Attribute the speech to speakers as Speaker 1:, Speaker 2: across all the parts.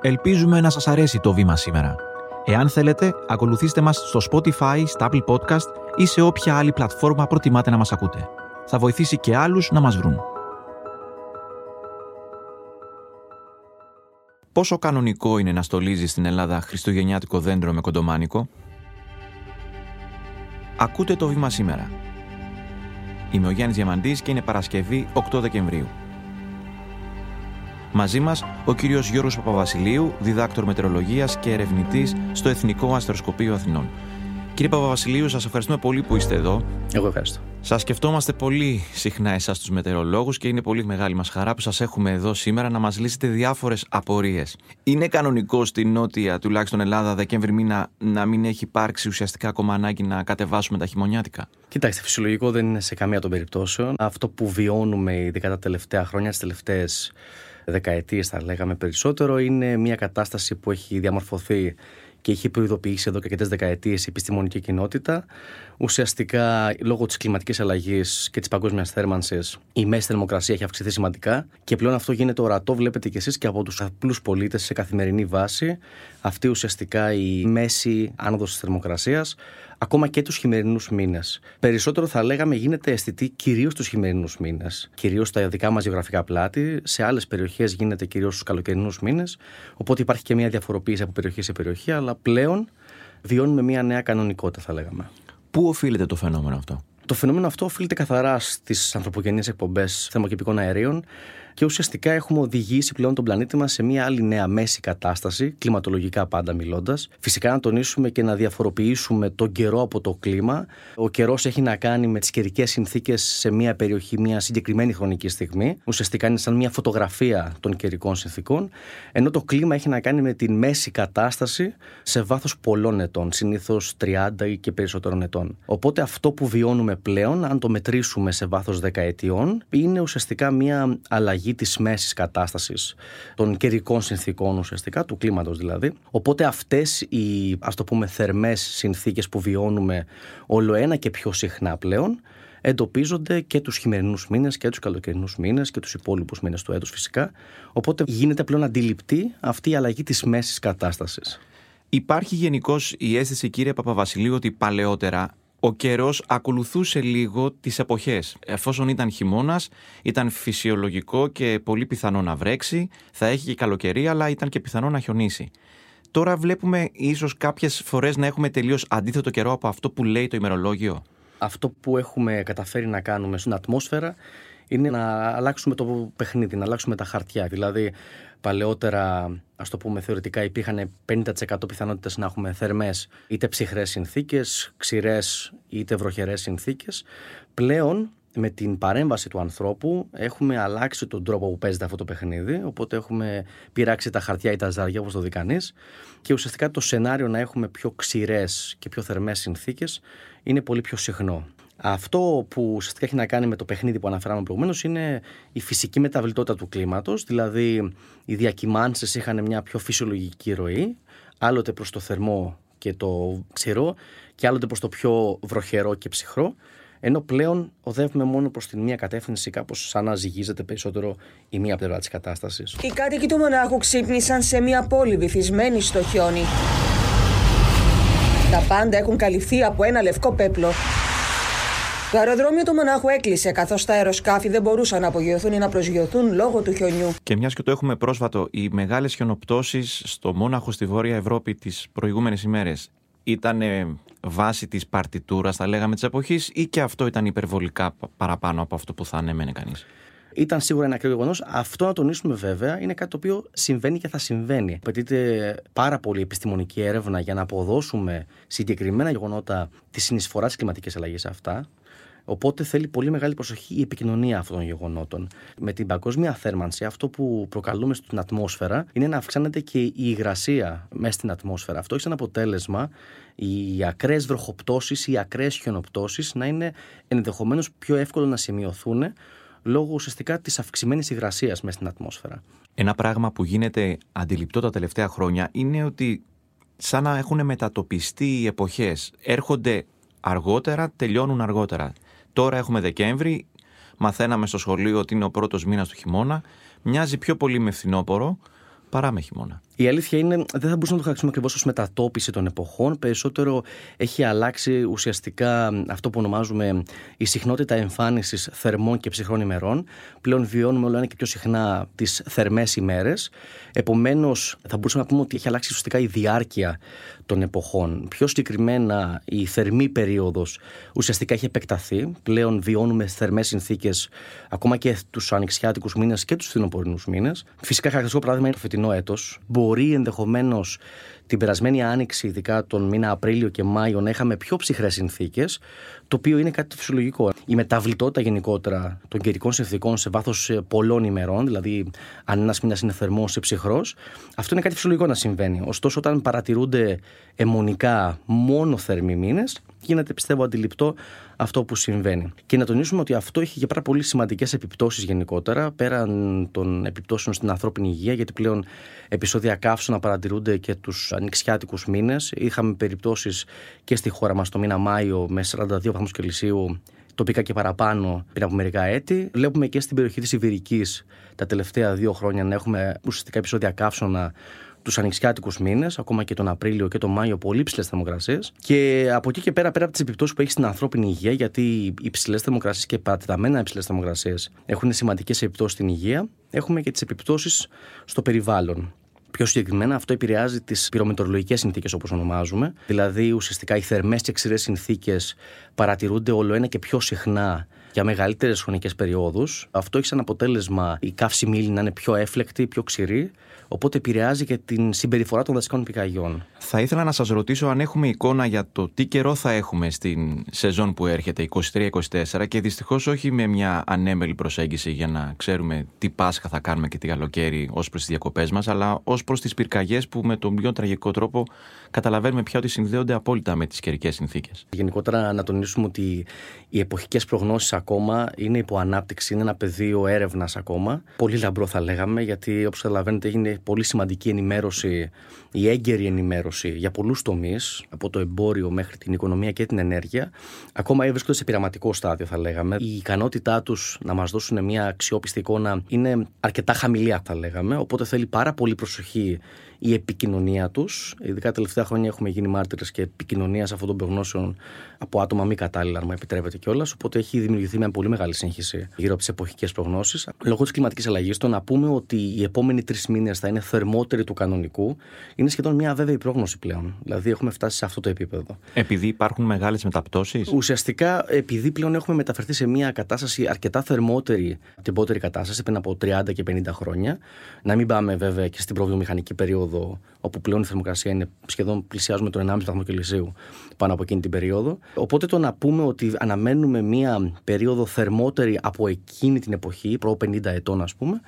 Speaker 1: Ελπίζουμε να σας αρέσει το βήμα σήμερα. Εάν θέλετε, ακολουθήστε μας στο Spotify, στα Apple Podcast ή σε όποια άλλη πλατφόρμα προτιμάτε να μας ακούτε. Θα βοηθήσει και άλλους να μας βρουν. Πόσο κανονικό είναι να στολίζει στην Ελλάδα χριστουγεννιάτικο δέντρο με κοντομάνικο; Ακούτε το βήμα σήμερα. Είμαι ο Γιάννης Διαμαντής και είναι Παρασκευή 8 Δεκεμβρίου. Μαζί μας ο κύριος Γιώργος Παπαβασιλείου, διδάκτορ μετεωρολογίας και ερευνητής στο Εθνικό Αστεροσκοπείο Αθηνών. Κύριε Παπαβασιλείου, σας ευχαριστούμε πολύ που είστε εδώ.
Speaker 2: Εγώ ευχαριστώ.
Speaker 1: Σας σκεφτόμαστε πολύ συχνά εσάς τους μετεωρολόγους και είναι πολύ μεγάλη μας χαρά που σας έχουμε εδώ σήμερα να μας λύσετε διάφορες απορίες. Είναι κανονικό στην νότια, τουλάχιστον Ελλάδα, Δεκέμβρη μήνα να μην έχει υπάρξει ουσιαστικά ακόμα ανάγκη να κατεβάσουμε τα χειμωνιάτικα;
Speaker 2: Κοιτάξτε, φυσιολογικό δεν είναι σε καμία των περιπτώσεων. Αυτό που βιώνουμε ειδικά τα τελευταία χρόνια, τις τελευταίες δεκαετίες, θα λέγαμε περισσότερο, είναι μια κατάσταση που έχει διαμορφωθεί και έχει προειδοποιήσει εδώ και αρκετές δεκαετίες η επιστημονική κοινότητα. Ουσιαστικά, λόγω της κλιματικής αλλαγής και της παγκόσμιας θέρμανσης, η μέση θερμοκρασία έχει αυξηθεί σημαντικά και πλέον αυτό γίνεται ορατό, βλέπετε κι εσείς και από τους απλούς πολίτες σε καθημερινή βάση. Αυτή ουσιαστικά η μέση άνοδος της θερμοκρασίας ακόμα και τους χειμερινούς μήνες. Περισσότερο θα λέγαμε γίνεται αισθητή κυρίως τους χειμερινούς μήνες, κυρίως στα δικά μας γεωγραφικά πλάτη. Σε άλλες περιοχές γίνεται κυρίως στους καλοκαιρινούς μήνες. Οπότε υπάρχει και μια διαφοροποίηση από περιοχή σε περιοχή, αλλά πλέον βιώνουμε μια νέα κανονικότητα, θα λέγαμε.
Speaker 1: Πού οφείλεται το φαινόμενο αυτό,
Speaker 2: Το φαινόμενο αυτό οφείλεται καθαρά στις ανθρωπογενείς εκπομπές θερμοκηπικών αερίων και ουσιαστικά έχουμε οδηγήσει πλέον τον πλανήτη μας σε μια άλλη νέα μέση κατάσταση, κλιματολογικά πάντα μιλώντας. Φυσικά να τονίσουμε και να διαφοροποιήσουμε τον καιρό από το κλίμα. Ο καιρός έχει να κάνει με τις καιρικές συνθήκες σε μια περιοχή, μια συγκεκριμένη χρονική στιγμή. Ουσιαστικά είναι σαν μια φωτογραφία των καιρικών συνθήκων. Ενώ το κλίμα έχει να κάνει με τη μέση κατάσταση σε βάθος πολλών ετών, συνήθως 30 ή και περισσότερων ετών. Οπότε αυτό που βιώνουμε πλέον, αν το μετρήσουμε σε βάθος δεκαετιών, είναι ουσιαστικά μια αλλαγή αλλαγή της μέσης κατάστασης των καιρικών συνθήκων ουσιαστικά, του κλίματος δηλαδή. Οπότε αυτές οι ας το πούμε θερμές συνθήκες που βιώνουμε όλο ένα και πιο συχνά πλέον εντοπίζονται και τους χειμερινούς μήνες και τους καλοκαιρινούς μήνες και τους υπόλοιπους μήνες του έτους φυσικά. Οπότε γίνεται πλέον αντιληπτή αυτή η αλλαγή της μέσης κατάστασης.
Speaker 1: Υπάρχει γενικώς η αίσθηση, κύριε Παπαβασιλείου, ότι παλαιότερα ο καιρός ακολουθούσε λίγο τις εποχές. Εφόσον ήταν χειμώνας, ήταν φυσιολογικό και πολύ πιθανό να βρέξει, θα έχει και καλοκαιρία, αλλά ήταν και πιθανό να χιονίσει. Τώρα βλέπουμε ίσως κάποιες φορές να έχουμε τελείως αντίθετο καιρό από αυτό που λέει το ημερολόγιο.
Speaker 2: Αυτό που έχουμε καταφέρει να κάνουμε στην ατμόσφαιρα είναι να αλλάξουμε το παιχνίδι, να αλλάξουμε τα χαρτιά. Δηλαδή, παλαιότερα, ας το πούμε θεωρητικά, υπήρχαν 50% πιθανότητες να έχουμε θερμές είτε ψυχρές συνθήκες, ξηρές είτε βροχερές συνθήκες. Πλέον, με την παρέμβαση του ανθρώπου, έχουμε αλλάξει τον τρόπο που παίζεται αυτό το παιχνίδι. Οπότε, έχουμε πειράξει τα χαρτιά ή τα ζάρια, όπως το δει κανείς. Και ουσιαστικά το σενάριο να έχουμε πιο ξηρές και πιο θερμές συνθήκες είναι πολύ πιο συχνό. Αυτό που ουσιαστικά έχει να κάνει με το παιχνίδι που αναφέραμε προηγουμένως είναι η φυσική μεταβλητότητα του κλίματος. Δηλαδή, οι διακυμάνσεις είχαν μια πιο φυσιολογική ροή, άλλοτε προς το θερμό και το ξηρό, και άλλοτε προς το πιο βροχερό και ψυχρό. Ενώ πλέον οδεύουμε μόνο προς την μία κατεύθυνση, κάπως σαν να ζυγίζεται περισσότερο η μία πλευρά της κατάστασης.
Speaker 3: Οι κάτοικοι του μονάχου ξύπνησαν σε μια πόλη βυθισμένη στο χιόνι. Τα πάντα έχουν καλυφθεί από ένα λευκό πέπλο. Το αεροδρόμιο του Μονάχου έκλεισε καθώς τα αεροσκάφη δεν μπορούσαν να απογειωθούν ή να προσγειωθούν λόγω του χιονιού.
Speaker 1: Και μιας και το έχουμε πρόσφατο, οι μεγάλες χιονοπτώσεις στο Μόναχο στη Βόρεια Ευρώπη τις προηγούμενες ημέρες ήταν βάση της παρτιτούρας, θα λέγαμε, της εποχής, ή και αυτό ήταν υπερβολικά παραπάνω από αυτό που θα ανέμενε κανείς;
Speaker 2: Ήταν σίγουρα ένα ακραίο γεγονός. Αυτό να τονίσουμε βέβαια είναι κάτι το οποίο συμβαίνει και θα συμβαίνει. Απαιτείται πάρα πολύ επιστημονική έρευνα για να αποδώσουμε συγκεκριμένα γεγονότα της συνεισφοράς τη κλιματική αλλαγή σε αυτά. Οπότε θέλει πολύ μεγάλη προσοχή η επικοινωνία αυτών των γεγονότων. Με την παγκόσμια θέρμανση, αυτό που προκαλούμε στην ατμόσφαιρα είναι να αυξάνεται και η υγρασία μέσα στην ατμόσφαιρα. Αυτό έχει σαν αποτέλεσμα οι ακραίες βροχοπτώσεις ή οι ακραίες χιονοπτώσεις να είναι ενδεχομένως πιο εύκολο να σημειωθούν λόγω ουσιαστικά της αυξημένης υγρασίας μέσα στην ατμόσφαιρα.
Speaker 1: Ένα πράγμα που γίνεται αντιληπτό τα τελευταία χρόνια είναι ότι σαν να έχουν μετατοπιστεί οι εποχές. Έρχονται αργότερα, τελειώνουν αργότερα. Τώρα έχουμε Δεκέμβρη, μαθαίναμε στο σχολείο ότι είναι ο πρώτος μήνας του χειμώνα, μοιάζει πιο πολύ με φθινόπωρο παρά με χειμώνα.
Speaker 2: Η αλήθεια είναι, δεν θα μπορούσαμε να το χαρακτηρίσουμε ακριβώς ως μετατόπιση των εποχών. Περισσότερο έχει αλλάξει ουσιαστικά αυτό που ονομάζουμε η συχνότητα εμφάνισης θερμών και ψυχρών ημερών. Πλέον βιώνουμε όλο ένα και πιο συχνά τις θερμές ημέρες. Επομένως, θα μπορούσαμε να πούμε ότι έχει αλλάξει ουσιαστικά η διάρκεια των εποχών. Πιο συγκεκριμένα, η θερμή περίοδος ουσιαστικά έχει επεκταθεί. Πλέον βιώνουμε θερμές συνθήκες ακόμα και τους ανοιξιάτικους μήνες και τους φθινοπορεινούς μήνες. Φυσικά, χαρακτηριστικό παράδειγμα είναι το φετινό έτος. Μπορεί ενδεχομένως την περασμένη άνοιξη, ειδικά τον μήνα Απρίλιο και Μάιο, να είχαμε πιο ψυχρές συνθήκες, το οποίο είναι κάτι φυσιολογικό. Η μεταβλητότητα γενικότερα των καιρικών συνθήκων σε βάθος ε, πολλών ημερών, δηλαδή αν ένας μήνας είναι θερμός ή ψυχρός, αυτό είναι κάτι φυσιολογικό να συμβαίνει. Ωστόσο, όταν παρατηρούνται αιμονικά μόνο θερμοί μήνες, γίνεται πιστεύω αντιληπτό αυτό που συμβαίνει. Και να τονίσουμε ότι αυτό έχει και πάρα πολύ σημαντικές επιπτώσεις γενικότερα, πέραν των επιπτώσεων στην ανθρώπινη υγεία, γιατί πλέον επεισόδια καύσωνα παρατηρούνται και τους ανοιξιάτικους μήνες. Είχαμε περιπτώσεις και στη χώρα μας το μήνα Μάιο με 42 βαθμούς Κελσίου τοπικά και παραπάνω πριν από μερικά έτη. Βλέπουμε και στην περιοχή της Ιβηρική τα τελευταία δύο χρόνια να έχουμε ουσιαστικά επεισόδια καύσωνα τους ανοιξιάτικους μήνες, ακόμα και τον Απρίλιο και τον Μάιο, πολύ ψηλέ θερμοκρασίες. Και από εκεί και πέρα, πέρα από τις επιπτώσεις που έχει στην ανθρώπινη υγεία, γιατί οι υψηλές θερμοκρασίες και παρατεταμένα υψηλές θερμοκρασίες έχουν σημαντικές επιπτώσεις στην υγεία, έχουμε και τις επιπτώσεις στο περιβάλλον. Πιο συγκεκριμένα, αυτό επηρεάζει τις πυρομετρολογικές συνθήκες, όπως ονομάζουμε. Δηλαδή, ουσιαστικά οι θερμές και ξηρές συνθήκες παρατηρούνται όλο ένα και πιο συχνά για μεγαλύτερες χρονικές περιόδους. Αυτό έχει σαν αποτέλεσμα η καύση ύλη να είναι πιο έφλεκτη, πιο ξηρή, Οπότε επηρεάζει και την συμπεριφορά των δασικών πυρκαγιών.
Speaker 1: Θα ήθελα να σας ρωτήσω αν έχουμε εικόνα για το τι καιρό θα έχουμε στην σεζόν που έρχεται, 23-24, και δυστυχώς όχι με μια ανέμελη προσέγγιση για να ξέρουμε τι Πάσχα θα κάνουμε και τι καλοκαίρι ως προς τις διακοπές μας, αλλά ως προς τις πυρκαγιές που με τον πιο τραγικό τρόπο καταλαβαίνουμε πια ότι συνδέονται απόλυτα με τις καιρικές συνθήκες.
Speaker 2: Γενικότερα, να τονίσουμε ότι οι εποχικές προγνώσεις ακόμα είναι υπό ανάπτυξη, είναι ένα πεδίο έρευνας ακόμα. Πολύ λαμπρό θα λέγαμε, γιατί όπως καταλαβαίνετε έγινε πολύ σημαντική ενημέρωση, η έγκαιρη ενημέρωση για πολλούς τομείς, από το εμπόριο μέχρι την οικονομία και την ενέργεια, ακόμα βρίσκονται σε πειραματικό στάδιο, θα λέγαμε. Η ικανότητά τους να μας δώσουν μια αξιόπιστη εικόνα είναι αρκετά χαμηλή, θα λέγαμε. Οπότε θέλει πάρα πολύ προσοχή η επικοινωνία τους. Ειδικά τα τελευταία χρόνια έχουμε γίνει μάρτυρες και επικοινωνίας αυτών των προγνώσεων από άτομα μη κατάλληλα, αν μου επιτρέπετε κιόλας. Οπότε έχει δημιουργηθεί μια πολύ μεγάλη σύγχυση γύρω από τις εποχικές προγνώσεις. Λόγω της κλιματικής αλλαγής, το να πούμε ότι οι επόμενοι τρεις μήνες θα είναι θερμότεροι του κανονικού είναι σχεδόν μια βέβαιη πρόγνωση πλέον. Δηλαδή έχουμε φτάσει σε αυτό το επίπεδο.
Speaker 1: Επειδή υπάρχουν μεγάλες μεταπτώσεις;
Speaker 2: Ουσιαστικά, επειδή πλέον έχουμε μεταφερθεί σε μια κατάσταση αρκετά θερμότερη από την πότερη κατάσταση πριν από 30 και 50 χρόνια. Να μην πάμε βέβαια και στην προβιομηχανική περίοδο περίοδο όπου πλέον η θερμοκρασία είναι σχεδόν πλησιάζουμε το 1,5 βαθμό Κελσίου πάνω από εκείνη την περίοδο. Οπότε το να πούμε ότι αναμένουμε μία περίοδο θερμότερη από εκείνη την εποχή, προ 50 ετών ας πούμε,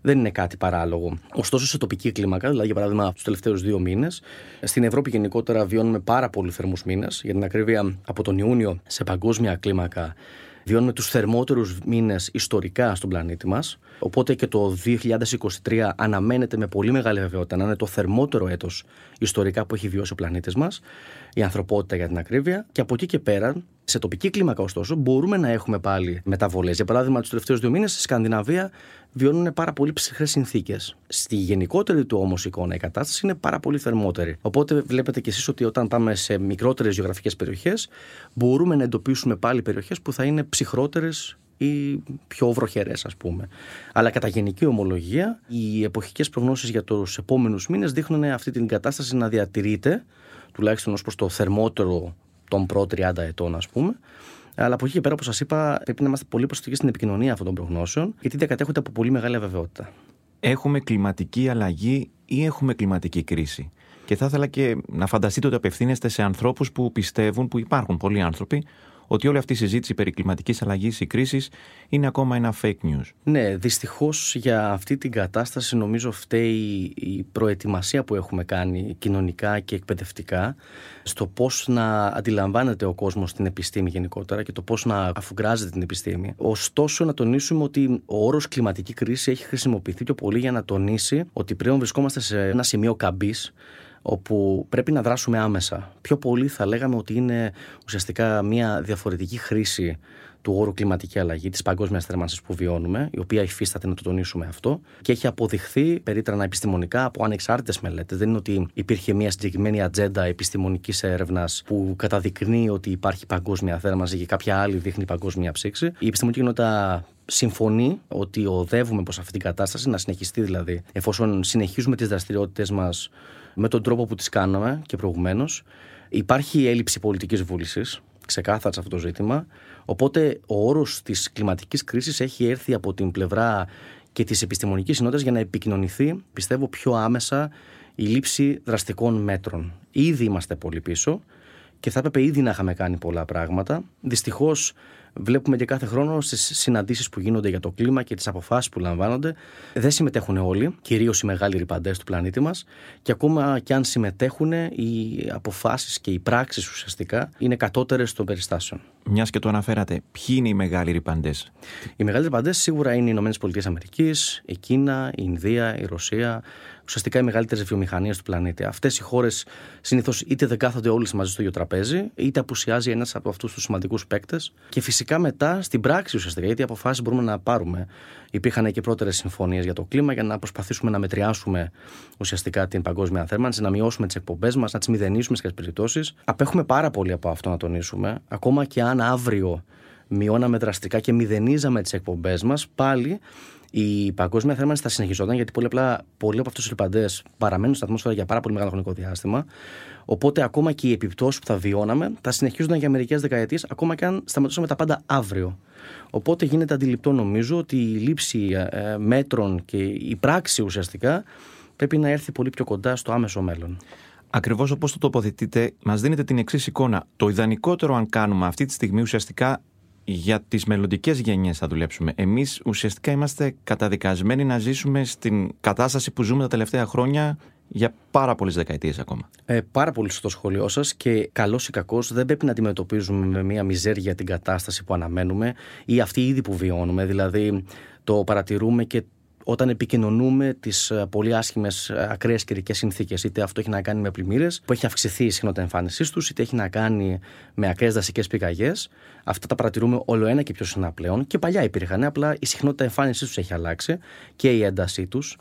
Speaker 2: δεν είναι κάτι παράλογο. Ωστόσο, σε τοπική κλίμακα, δηλαδή για παράδειγμα τους τελευταίους δύο μήνες, στην Ευρώπη γενικότερα βιώνουμε πάρα πολύ θερμούς μήνες. Για την ακρίβεια, από τον Ιούνιο σε παγκόσμια κλίμακα βιώνουμε τους θερμότερους μήνες ιστορικά στον πλανήτη μας. Οπότε και το 2023 αναμένεται με πολύ μεγάλη βεβαιότητα να είναι το θερμότερο έτος ιστορικά που έχει βιώσει ο πλανήτης μας, η ανθρωπότητα για την ακρίβεια. Και από εκεί και πέρα, σε τοπική κλίμακα ωστόσο, μπορούμε να έχουμε πάλι μεταβολές. Για παράδειγμα, τους τελευταίους δύο μήνες στη Σκανδιναβία βιώνουν πάρα πολύ ψυχρές συνθήκες. Στη γενικότερη του όμως εικόνα η κατάσταση είναι πάρα πολύ θερμότερη. Οπότε βλέπετε κι εσείς ότι όταν πάμε σε μικρότερες γεωγραφικές περιοχές, μπορούμε να εντοπίσουμε πάλι περιοχές που θα είναι ψυχρότερες ή πιο βροχερές, ας πούμε. Αλλά κατά γενική ομολογία, οι εποχικές προγνώσεις για τους επόμενους μήνες δείχνουν αυτή την κατάσταση να διατηρείται, τουλάχιστον ως προς το θερμότερο των προ 30 ετών, ας πούμε. Αλλά από εκεί και πέρα, όπως σας είπα, πρέπει να είμαστε πολύ προσεκτικοί στην επικοινωνία αυτών των προγνώσεων, γιατί διακατέχονται από πολύ μεγάλη αβεβαιότητα.
Speaker 1: Έχουμε κλιματική αλλαγή ή έχουμε κλιματική κρίση; Και θα ήθελα και να φανταστείτε ότι απευθύνεστε σε ανθρώπους που πιστεύουν, που υπάρχουν πολλοί άνθρωποι, ότι όλη αυτή η συζήτηση περί κλιματικής αλλαγής ή κρίσης είναι ακόμα ένα fake news.
Speaker 2: Ναι, δυστυχώς για αυτή την κατάσταση νομίζω φταίει η προετοιμασία που έχουμε κάνει κοινωνικά και εκπαιδευτικά στο πώς να αντιλαμβάνεται ο κόσμος την επιστήμη γενικότερα και το πώς να αφουγκράζεται την επιστήμη. Ωστόσο, να τονίσουμε ότι ο όρος κλιματική κρίση έχει χρησιμοποιηθεί πιο πολύ για να τονίσει ότι πλέον βρισκόμαστε σε ένα σημείο καμπής όπου πρέπει να δράσουμε άμεσα. Πιο πολύ θα λέγαμε ότι είναι ουσιαστικά μια διαφορετική χρήση του όρου κλιματική αλλαγή, της παγκόσμιας θέρμανσης που βιώνουμε, η οποία υφίσταται να το τονίσουμε αυτό και έχει αποδειχθεί περίτρανα επιστημονικά από ανεξάρτητες μελέτες. Δεν είναι ότι υπήρχε μια συγκεκριμένη ατζέντα επιστημονικής έρευνας που καταδεικνύει ότι υπάρχει παγκόσμια θέρμανση και κάποια άλλη δείχνει παγκόσμια ψήξη. Η επιστημονική κοινότητα συμφωνεί ότι οδεύουμε προς αυτή την κατάσταση, να συνεχιστεί δηλαδή, εφόσον συνεχίζουμε τις δραστηριότητες μας με τον τρόπο που τις κάναμε και προηγουμένως. Υπάρχει έλλειψη πολιτικής βούλησης, ξεκάθαρα σε αυτό το ζήτημα. Οπότε ο όρος της κλιματικής κρίσης έχει έρθει από την πλευρά και της επιστημονικής συνότητας για να επικοινωνηθεί, πιστεύω, πιο άμεσα η λήψη δραστικών μέτρων. Ήδη είμαστε πολύ πίσω και θα έπρεπε ήδη να είχαμε κάνει πολλά πράγματα. Δυστυχώς βλέπουμε και κάθε χρόνο στις συναντήσεις που γίνονται για το κλίμα και τις αποφάσεις που λαμβάνονται. Δεν συμμετέχουν όλοι, κυρίως οι μεγάλοι ρηπαντές του πλανήτη μας. Και ακόμα και αν συμμετέχουν, οι αποφάσεις και οι πράξεις ουσιαστικά είναι κατώτερες των περιστάσεων.
Speaker 1: Μιας και το αναφέρατε, ποιοι είναι οι μεγάλοι ρηπαντές;
Speaker 2: Οι μεγάλοι ρηπαντές σίγουρα είναι οι ΗΠΑ, η Κίνα, η Ινδία, η Ρωσία, ουσιαστικά οι μεγαλύτερες βιομηχανίες του πλανήτη. Αυτές οι χώρες συνήθως είτε δεν κάθονται όλες μαζί στο ίδιο τραπέζι, είτε απουσιάζει ένας από αυτούς τους σημαντικούς παίκτες. Και φυσικά μετά στην πράξη ουσιαστικά, γιατί αποφάσεις μπορούμε να πάρουμε. Υπήρχαν και πρώτερες συμφωνίες για το κλίμα για να προσπαθήσουμε να μετριάσουμε ουσιαστικά την παγκόσμια θέρμανση, να μειώσουμε τις εκπομπές μας, να τις μηδενίσουμε σε κάποιες περιπτώσεις. Απέχουμε πάρα πολύ από αυτό να τονίσουμε. Ακόμα και αν αύριο μειώναμε δραστικά και μηδενίζαμε τις εκπομπές μας, πάλι η παγκόσμια θέρμανση θα συνεχιζόταν γιατί πολύ απλά πολλοί από αυτούς τους ρηπαντέ παραμένουν στην ατμόσφαιρα για πάρα πολύ μεγάλο χρονικό διάστημα. Οπότε ακόμα και οι επιπτώσεις που θα βιώναμε θα συνεχίζονταν για μερικές δεκαετίες, ακόμα και αν σταματούσαμε τα πάντα αύριο. Οπότε γίνεται αντιληπτό νομίζω ότι η λήψη ε, μέτρων και η πράξη ουσιαστικά πρέπει να έρθει πολύ πιο κοντά στο άμεσο μέλλον.
Speaker 1: Ακριβώς όπως το τοποθετείτε, μας δίνετε την εξής εικόνα. Το ιδανικότερο, αν κάνουμε αυτή τη στιγμή, ουσιαστικά για τις μελλοντικές γενιές θα δουλέψουμε. Εμείς ουσιαστικά είμαστε καταδικασμένοι να ζήσουμε στην κατάσταση που ζούμε τα τελευταία χρόνια για πάρα πολλές δεκαετίες ακόμα.
Speaker 2: Ε, πάρα πολύ στο σχολείο σας και καλός ή κακός δεν πρέπει να αντιμετωπίζουμε με μια μιζέρια την κατάσταση που αναμένουμε ή αυτή ήδη που βιώνουμε. Δηλαδή, το παρατηρούμε και όταν επικοινωνούμε τις ε, πολύ άσχημες ακραίες καιρικές συνθήκες. Είτε αυτό έχει να κάνει με πλημμύρες, που έχει αυξηθεί η συχνότητα εμφάνισής τους, είτε έχει να κάνει με ακραίες δασικές πηγαγές. Αυτά τα παρατηρούμε όλο ένα και πιο συχνά πλέον. Και παλιά υπήρχαν, απλά η συχνότητα εμφάνισής τους έχει αλλάξει και η έντασή τους.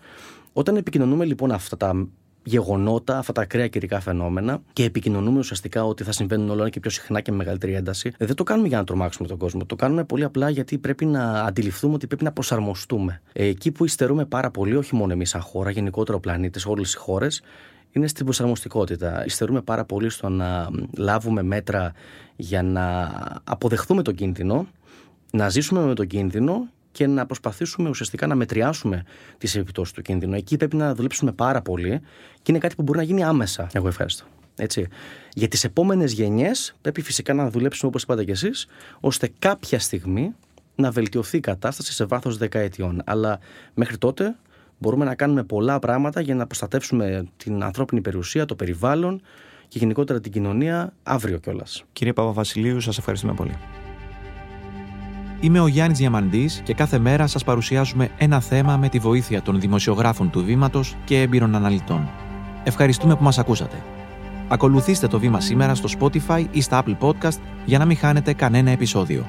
Speaker 2: Όταν επικοινωνούμε λοιπόν αυτά τα γεγονότα, αυτά τα ακραία καιρικά φαινόμενα και επικοινωνούμε ουσιαστικά ότι θα συμβαίνουν όλο και πιο συχνά και με μεγαλύτερη ένταση, δεν το κάνουμε για να τρομάξουμε τον κόσμο. Το κάνουμε πολύ απλά γιατί πρέπει να αντιληφθούμε ότι πρέπει να προσαρμοστούμε. Εκεί που υστερούμε πάρα πολύ, όχι μόνο εμείς σαν χώρα, γενικότερα ο πλανήτη, όλες οι χώρες, είναι στην προσαρμοστικότητα. Υστερούμε πάρα πολύ στο να λάβουμε μέτρα για να αποδεχθούμε τον κίνδυνο, να ζήσουμε με τον κίνδυνο και να προσπαθήσουμε ουσιαστικά να μετριάσουμε τις επιπτώσεις του κίνδυνου. Εκεί πρέπει να δουλέψουμε πάρα πολύ και είναι κάτι που μπορεί να γίνει άμεσα. Εγώ ευχαριστώ. Έτσι. Για τις επόμενες γενιές πρέπει φυσικά να δουλέψουμε όπως είπατε κι εσείς, ώστε κάποια στιγμή να βελτιωθεί η κατάσταση σε βάθος δεκαετιών. Αλλά μέχρι τότε μπορούμε να κάνουμε πολλά πράγματα για να προστατεύσουμε την ανθρώπινη περιουσία, το περιβάλλον και γενικότερα την κοινωνία αύριο κιόλας.
Speaker 1: Κύριε Παπαβασιλείου, σας ευχαριστούμε πολύ. Είμαι ο Γιάννης Διαμαντής και κάθε μέρα σας παρουσιάζουμε ένα θέμα με τη βοήθεια των δημοσιογράφων του Βήματος και έμπειρων αναλυτών. Ευχαριστούμε που μας ακούσατε. Ακολουθήστε το βήμα σήμερα στο Spotify ή στα Apple Podcast για να μην χάνετε κανένα επεισόδιο.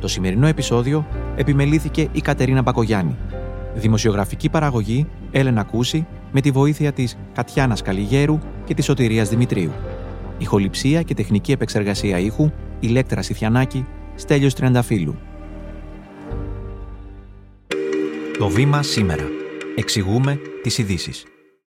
Speaker 1: Το σημερινό επεισόδιο επιμελήθηκε η Κατερίνα Πακογιάννη. Δημοσιογραφική παραγωγή Έλενα Κούση με τη βοήθεια της Κατιάνας Καλιγέρου και της Σωτηρίας Δημητρίου. Ηχοληψία και τεχνική επεξεργασία ήχου Ηλέκτρα Σιθιανάκη Στέλιος Τριανταφύλου. Το βήμα σήμερα. Εξηγούμε τις ειδήσεις.